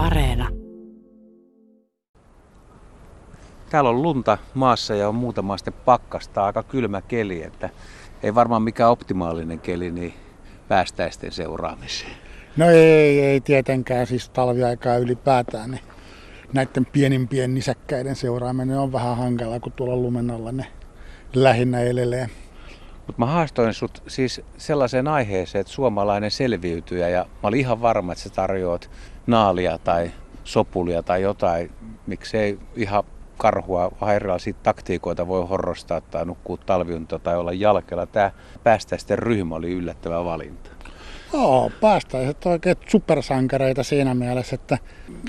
Areena. Täällä on lunta maassa ja on muutama sitten pakkasta, aika kylmä keli, että ei varmaan mikään optimaalinen keli niin päästäisten seuraamiseen. No ei, ei tietenkään, siis talviaikaa ylipäätään. Niin näiden pienimpien nisäkkäiden seuraaminen on vähän hankalaa, kun tuolla lumen alla ne lähinnä elelee. Mutta mä haastoin sut siis sellaiseen aiheeseen, että suomalainen selviytyjä ja mä olin ihan varma, että sä tarjoat naalia tai sopulia tai jotain, miksei ihan karhua, vähän erilaisia taktiikoita voi horrostaa tai nukkua talviunta tai olla jalkella. Tämä päästäisten ryhmä oli yllättävä valinta. Joo, päästäiset oikein supersankareita siinä mielessä, että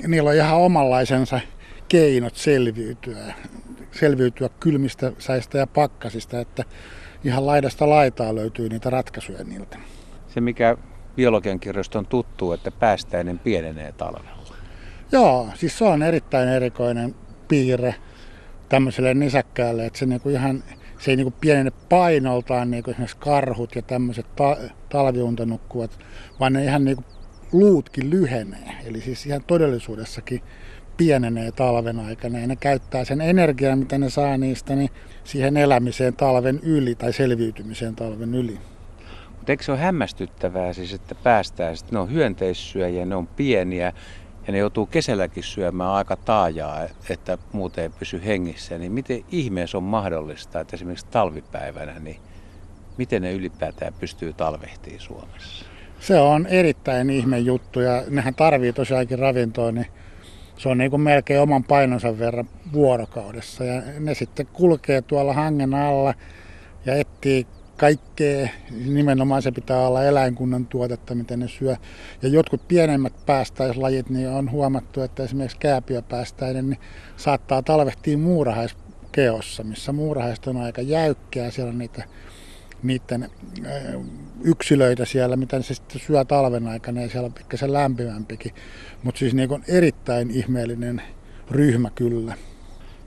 niillä on ihan omanlaisensa keinot selviytyä, selviytyä kylmistä säistä ja pakkasista, että ihan laidasta laitaa löytyy niitä ratkaisuja niiltä. Se mikä biologian kirjoista on tuttu, että päästäinen pienenee talvella. Joo, siis se on erittäin erikoinen piirre tämmöiselle nisäkkäälle, että se niinku ihan se ei niinku pienene painoltaan niin kuin esimerkiksi karhut ja tämmöiset ta- talviuntanukkuvat, vaan ne ihan niinku luutkin lyhenee. Eli siis ihan todellisuudessakin pienenee talven aikana ja ne käyttää sen energiaa, mitä ne saa niistä, niin siihen elämiseen talven yli tai selviytymiseen talven yli. Mutta eikö se ole hämmästyttävää siis, että päästään, ne on hyönteissyöjiä, ne on pieniä ja ne joutuu kesälläkin syömään aika taajaa, että muuten ei pysy hengissä, niin miten ihmeessä on mahdollista, että esimerkiksi talvipäivänä, niin miten ne ylipäätään pystyy talvehtiin Suomessa? Se on erittäin ihme juttu ja nehän tarvii tosiaankin ravintoa, niin se on niin kuin melkein oman painonsa verran vuorokaudessa. Ja ne sitten kulkee tuolla hangen alla ja etsii kaikkea. Nimenomaan se pitää olla eläinkunnan tuotetta, miten ne syö. Ja jotkut pienemmät päästäislajit, niin on huomattu, että esimerkiksi kääpiöpäästäinen niin saattaa talvehtia muurahaiskeossa, missä muurahaiset on aika jäykkiä. Siellä on niitä niiden yksilöitä siellä, mitä se sitten syö talven aikana ja siellä on pikkasen lämpimämpikin. Mutta siis niin on erittäin ihmeellinen ryhmä kyllä.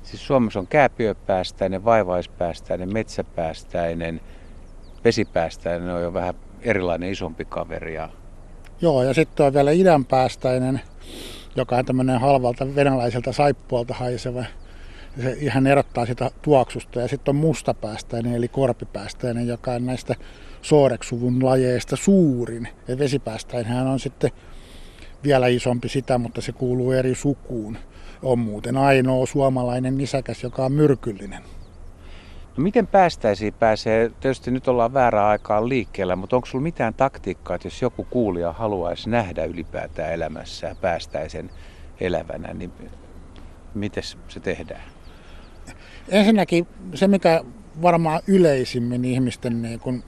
Siis Suomessa on kääpiöpäästäinen, vaivaispäästäinen, metsäpäästäinen, vesipäästäinen, ne on jo vähän erilainen isompi kaveri. Ja... Joo, ja sitten on vielä idänpäästäinen, joka on tämmöinen halvalta venäläiseltä saippualta haiseva se ihan erottaa sitä tuoksusta. Ja sitten on mustapäästäinen eli korpipäästäinen, joka on näistä sooreksuvun lajeista suurin. Ja vesipäästäinhän on sitten vielä isompi sitä, mutta se kuuluu eri sukuun. On muuten ainoa suomalainen nisäkäs, joka on myrkyllinen. No miten päästäisiin pääsee? Tietysti nyt ollaan väärää aikaa liikkeellä, mutta onko sulla mitään taktiikkaa, että jos joku kuulija haluaisi nähdä ylipäätään elämässä päästäisen elävänä, niin miten se tehdään? Ensinnäkin se, mikä varmaan yleisimmin ihmisten niin kun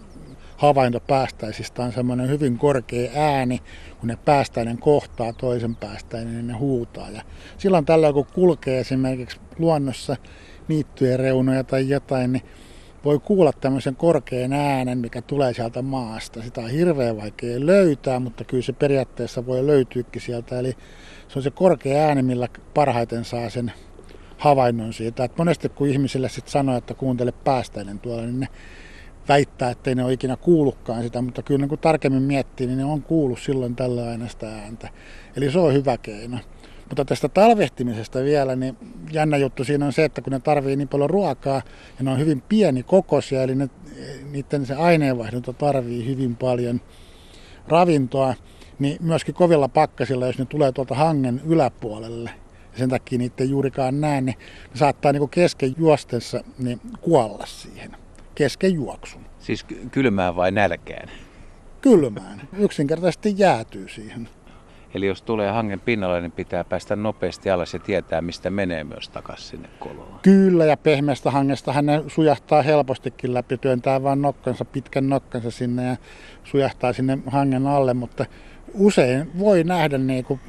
havainto päästäisistä on semmoinen hyvin korkea ääni, kun ne päästäinen kohtaa toisen päästäinen, niin ne huutaa. Ja silloin tällä kun kulkee esimerkiksi luonnossa niittyjen reunoja tai jotain, niin voi kuulla tämmöisen korkean äänen, mikä tulee sieltä maasta. Sitä on hirveän vaikea löytää, mutta kyllä se periaatteessa voi löytyykin sieltä. Eli se on se korkea ääni, millä parhaiten saa sen havainnon siitä. Että monesti kun ihmisille sitten sanoo, että kuuntele päästäinen tuolla, niin ne väittää, että ne ole ikinä kuullutkaan sitä, mutta kyllä niin kun tarkemmin miettii, niin ne on kuullut silloin tällä aina sitä ääntä. Eli se on hyvä keino. Mutta tästä talvehtimisesta vielä, niin jännä juttu siinä on se, että kun ne tarvii niin paljon ruokaa ja ne on hyvin pieni kokoisia, eli ne, niiden se aineenvaihdunta tarvii hyvin paljon ravintoa, niin myöskin kovilla pakkasilla, jos ne tulee tuolta hangen yläpuolelle, ja sen takia niitä ei juurikaan näe, niin ne saattaa niin kesken juostensa niin kuolla siihen, kesken juoksun. Siis kylmään vai nälkään? Kylmään. Yksinkertaisesti jäätyy siihen. Eli jos tulee hangen pinnalle, niin pitää päästä nopeasti alas ja tietää, mistä menee myös takaisin sinne koloon. Kyllä, ja pehmeästä hangesta hän sujahtaa helpostikin läpi, työntää vain nokkansa, pitkän nokkansa sinne ja sujahtaa sinne hangen alle, mutta usein voi nähdä, niin kun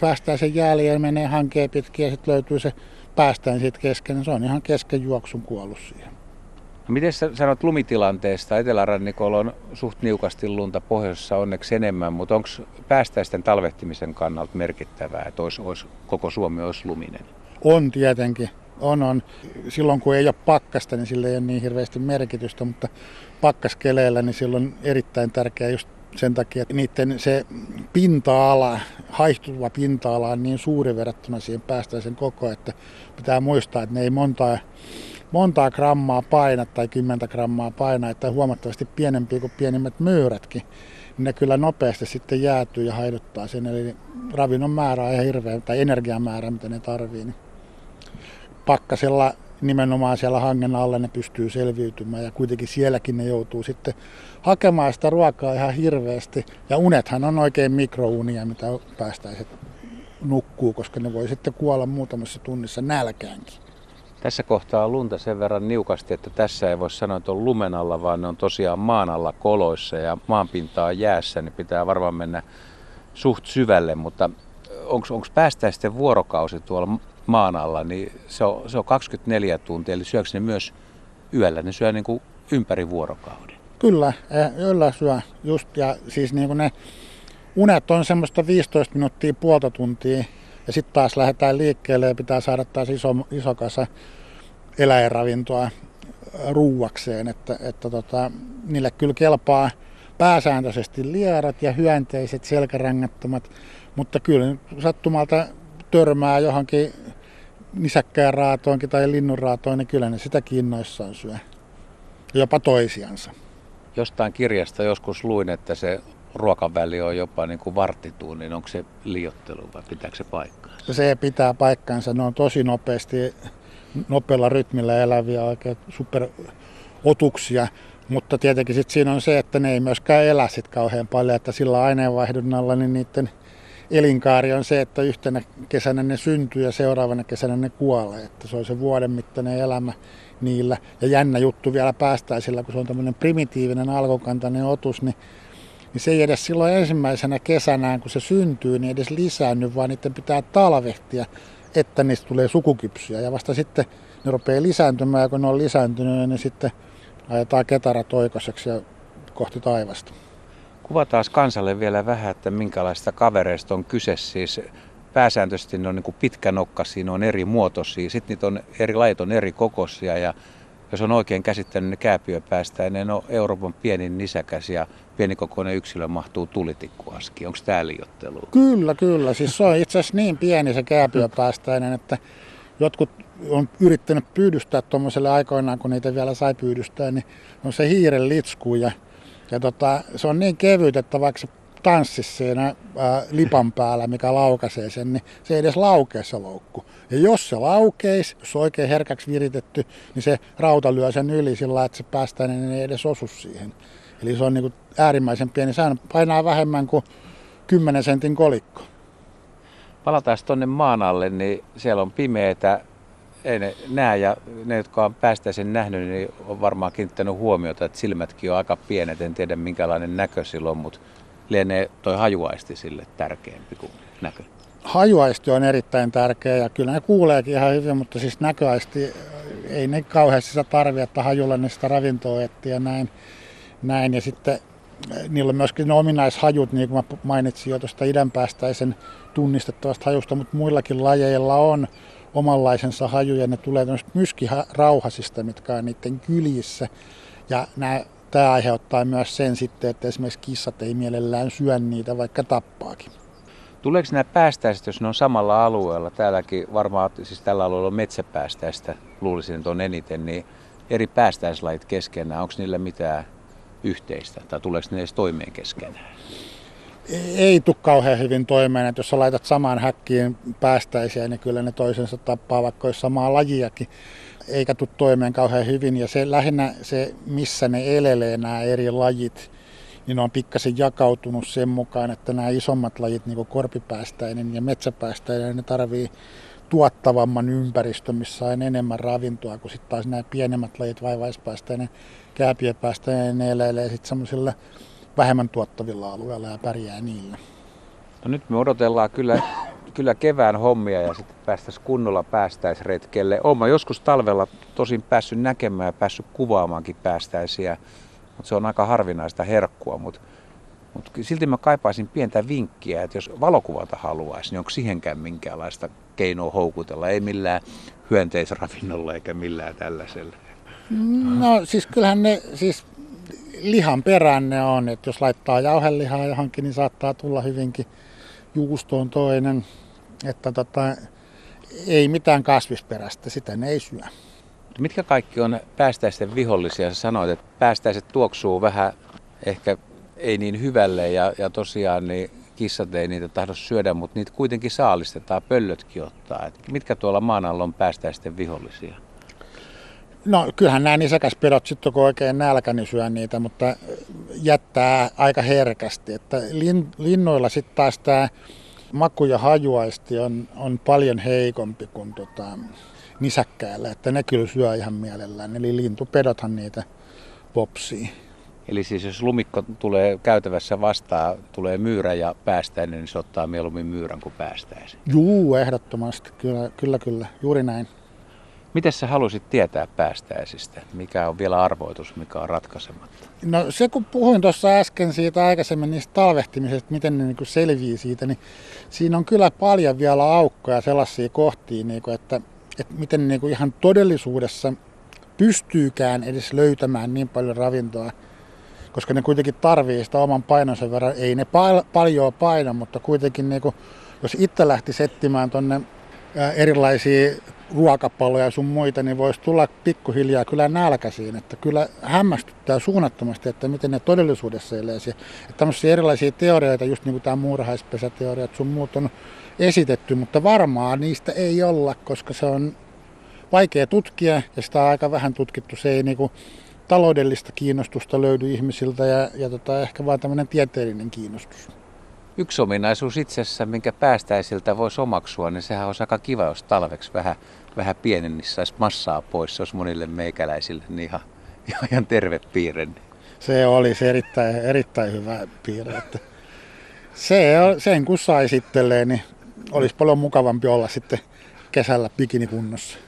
päästään sen jäljen, menee hankeen pitkin ja sitten löytyy se päästään siitä kesken, niin se on ihan kesken juoksun kuollut siihen. No miten sä sanot lumitilanteesta? Etelärannikolla on suht niukasti lunta, pohjoisessa onneksi enemmän, mutta onko päästäisten talvehtimisen kannalta merkittävää, että olisi, olisi, koko Suomi olisi luminen? On tietenkin. On, on. Silloin kun ei ole pakkasta, niin sillä ei ole niin hirveästi merkitystä, mutta pakkaskeleillä niin silloin on erittäin tärkeää just sen takia, että niiden se pinta-ala, haihtuva pinta-ala on niin suuri verrattuna siihen päästäisen koko, että pitää muistaa, että ne ei montaa, montaa grammaa paina tai kymmentä grammaa paina, että huomattavasti pienempiä kuin pienimmät myyrätkin. Niin ne kyllä nopeasti sitten jäätyy ja haiduttaa sen. Eli ravinnon määrä on ihan hirveä, tai energian määrä, mitä ne tarvii. Niin pakkasella nimenomaan siellä hangen alla ne pystyy selviytymään ja kuitenkin sielläkin ne joutuu sitten hakemaan sitä ruokaa ihan hirveästi. Ja unethan on oikein mikrounia, mitä päästäiset nukkuu, koska ne voi sitten kuolla muutamassa tunnissa nälkäänkin. Tässä kohtaa on lunta sen verran niukasti, että tässä ei voi sanoa, että on lumen alla, vaan ne on tosiaan maan alla koloissa ja maanpinta on jäässä, niin pitää varmaan mennä suht syvälle, mutta onko päästäisten vuorokausi tuolla maan alla, niin se on, se on 24 tuntia, eli syöks ne myös yöllä, ne syö niin kuin ympäri vuorokauden. Kyllä, eh, yöllä syö just, ja siis niin kuin ne unet on semmoista 15 minuuttia, puolta tuntia, ja sitten taas lähdetään liikkeelle ja pitää saada taas iso, iso kasa eläinravintoa ruuakseen, että, että tota, niille kyllä kelpaa pääsääntöisesti lierat ja hyönteiset selkärangattomat, mutta kyllä sattumalta törmää johonkin nisäkkään raatoonkin tai linnunraatoon, niin kyllä ne sitä innoissaan syö. Jopa toisiansa. Jostain kirjasta joskus luin, että se ruokaväli on jopa niin kuin varttituun, onko se liiottelu vai pitääkö se paikkaa? Se pitää paikkansa. Ne on tosi nopeasti, nopealla rytmillä eläviä oikein superotuksia. Mutta tietenkin sit siinä on se, että ne ei myöskään elä sit kauhean paljon, että sillä aineenvaihdunnalla niin niiden elinkaari on se, että yhtenä kesänä ne syntyy ja seuraavana kesänä ne kuolee. Että se on se vuoden mittainen elämä niillä. Ja jännä juttu vielä päästäisillä, kun se on tämmöinen primitiivinen alkukantainen otus, niin, niin se ei edes silloin ensimmäisenä kesänään, kun se syntyy, niin edes lisäänny, vaan niiden pitää talvehtia, että niistä tulee sukukypsyjä. Ja vasta sitten ne rupeaa lisääntymään, ja kun ne on lisääntynyt, niin sitten ajetaan ketara toikoseksi ja kohti taivasta. Kuvataan kansalle vielä vähän, että minkälaista kavereista on kyse. Siis pääsääntöisesti ne on niin pitkänokkaisia, ne on eri muotoisia, sitten niitä on eri lajit on eri kokoisia ja jos on oikein käsittänyt ne kääpiöpäästä, ne on Euroopan pienin nisäkäs ja pienikokoinen yksilö mahtuu tulitikkuaski. Onko tämä liiottelu? Kyllä, kyllä. Siis se on itse asiassa niin pieni se kääpiöpäästäinen, että jotkut on yrittänyt pyydystää tuommoiselle aikoinaan, kun niitä vielä sai pyydystää, niin on se hiiren litsku ja ja tota, se on niin kevyt, että vaikka se tanssisi siinä ää, lipan päällä, mikä laukaisee sen, niin se ei edes laukea se loukku. Ja jos se laukeisi, jos oikein herkäksi viritetty, niin se rauta lyö sen yli sillä että se päästää, niin ei edes osu siihen. Eli se on niin kuin äärimmäisen pieni. Sehän painaa vähemmän kuin 10 sentin kolikko. Palataan tuonne maan alle, niin siellä on pimeätä, ei ne näe ja ne, jotka on päästäisen nähnyt, niin on varmaan kiinnittänyt huomiota, että silmätkin on aika pienet. En tiedä minkälainen näkö silloin, mutta lienee toi hajuaisti sille tärkeämpi kuin näkö. Hajuaisti on erittäin tärkeä ja kyllä ne kuuleekin ihan hyvin, mutta siis näköaisti ei ne kauheasti sitä tarvitse, että hajulla ne sitä ravintoa etsiä ja näin. näin. Ja sitten eh, niillä on myöskin ne ominaishajut, niin kuin mä mainitsin jo tuosta idänpäästäisen tunnistettavasta hajusta, mutta muillakin lajeilla on omanlaisensa hajuja. Ne tulee myskirauhasista, mitkä on niiden kylissä. Ja nämä, tämä aiheuttaa myös sen sitten, että esimerkiksi kissat ei mielellään syö niitä, vaikka tappaakin. Tuleeko nämä päästäiset, jos ne on samalla alueella, täälläkin varmaan, siis tällä alueella on metsäpäästäistä, luulisin, että on eniten, niin eri päästäislajit keskenään, onko niillä mitään yhteistä, tai tuleeko ne edes toimeen keskenään? ei tule kauhean hyvin toimeen, että jos sä laitat samaan häkkiin päästäisiä, niin kyllä ne toisensa tappaa, vaikka olisi samaa lajiakin, eikä tule toimeen kauhean hyvin. Ja se lähinnä se, missä ne elelee nämä eri lajit, niin ne on pikkasen jakautunut sen mukaan, että nämä isommat lajit, niin kuin korpipäästäinen ja metsäpäästäinen, ne tarvii tuottavamman ympäristön, missä on enemmän ravintoa, kun sitten taas nämä pienemmät lajit, vaivaispäästäinen, kääpiöpäästäinen, ne eleilee sitten semmoisilla vähemmän tuottavilla alueilla ja pärjää niillä. No nyt me odotellaan kyllä, kyllä kevään hommia ja sitten päästäisiin kunnolla päästäisretkelle. Olen joskus talvella tosin päässyt näkemään ja päässyt kuvaamaankin päästäisiä, mutta se on aika harvinaista herkkua. Mutta, mutta silti mä kaipaisin pientä vinkkiä, että jos valokuvata haluaisi, niin onko siihenkään minkäänlaista keinoa houkutella? Ei millään hyönteisravinnolla eikä millään tällaisella. No siis kyllähän ne, siis lihan perään ne on, että jos laittaa jauhelihaa johonkin, niin saattaa tulla hyvinkin juustoon toinen. Että tota, ei mitään kasvisperäistä, sitä ne ei syö. Mitkä kaikki on päästäisten vihollisia? Sä sanoit, että päästäiset tuoksuu vähän ehkä ei niin hyvälle ja, ja tosiaan niin kissat ei niitä tahdo syödä, mutta niitä kuitenkin saalistetaan, pöllötkin ottaa. Et mitkä tuolla maan alla on päästäisten vihollisia? No kyllähän nämä nisäkäspedot sitten kun oikein nälkä, niin syö niitä, mutta jättää aika herkästi. Että lin, linnoilla sitten taas tämä maku- ja hajuaisti on, on paljon heikompi kuin tota, nisäkkäällä, että ne kyllä syö ihan mielellään. Eli lintupedothan niitä popsii. Eli siis jos lumikko tulee käytävässä vastaan, tulee myyrä ja päästäinen, niin se ottaa mieluummin myyrän kuin päästäisen. Juu, ehdottomasti. Kyllä, kyllä, kyllä. Juuri näin. Miten sä halusit tietää päästäisistä? Mikä on vielä arvoitus, mikä on ratkaisematta? No se kun puhuin tuossa äsken siitä aikaisemmin niistä talvehtimisesta, miten ne niin selvii siitä, niin siinä on kyllä paljon vielä aukkoja sellaisia kohtia, niin kuin, että, että miten niin kuin ihan todellisuudessa pystyykään edes löytämään niin paljon ravintoa, koska ne kuitenkin tarvii sitä oman painonsa verran. Ei ne pal- paljon paina, mutta kuitenkin niin kuin, jos itse lähti settimään tuonne erilaisia ruokapalloja ja sun muita, niin voisi tulla pikkuhiljaa kyllä nälkäisiin. Että kyllä hämmästyttää suunnattomasti, että miten ne todellisuudessa elää. Että tämmöisiä erilaisia teorioita, just niin kuin tämä muurahaispesäteoria, että sun muut on esitetty, mutta varmaan niistä ei olla, koska se on vaikea tutkia ja sitä on aika vähän tutkittu. Se ei niinku taloudellista kiinnostusta löydy ihmisiltä ja, ja tota, ehkä vaan tämmöinen tieteellinen kiinnostus. Yksi ominaisuus itsessä, minkä päästäisiltä voisi omaksua, niin sehän olisi aika kiva, jos talveksi vähän, vähän pienennissä saisi massaa pois. Se olisi monille meikäläisille niin ihan, ihan terve piirre. Se olisi erittäin, erittäin hyvä piirre. Että se, sen kun sai sitten, niin olisi paljon mukavampi olla sitten kesällä bikinikunnossa.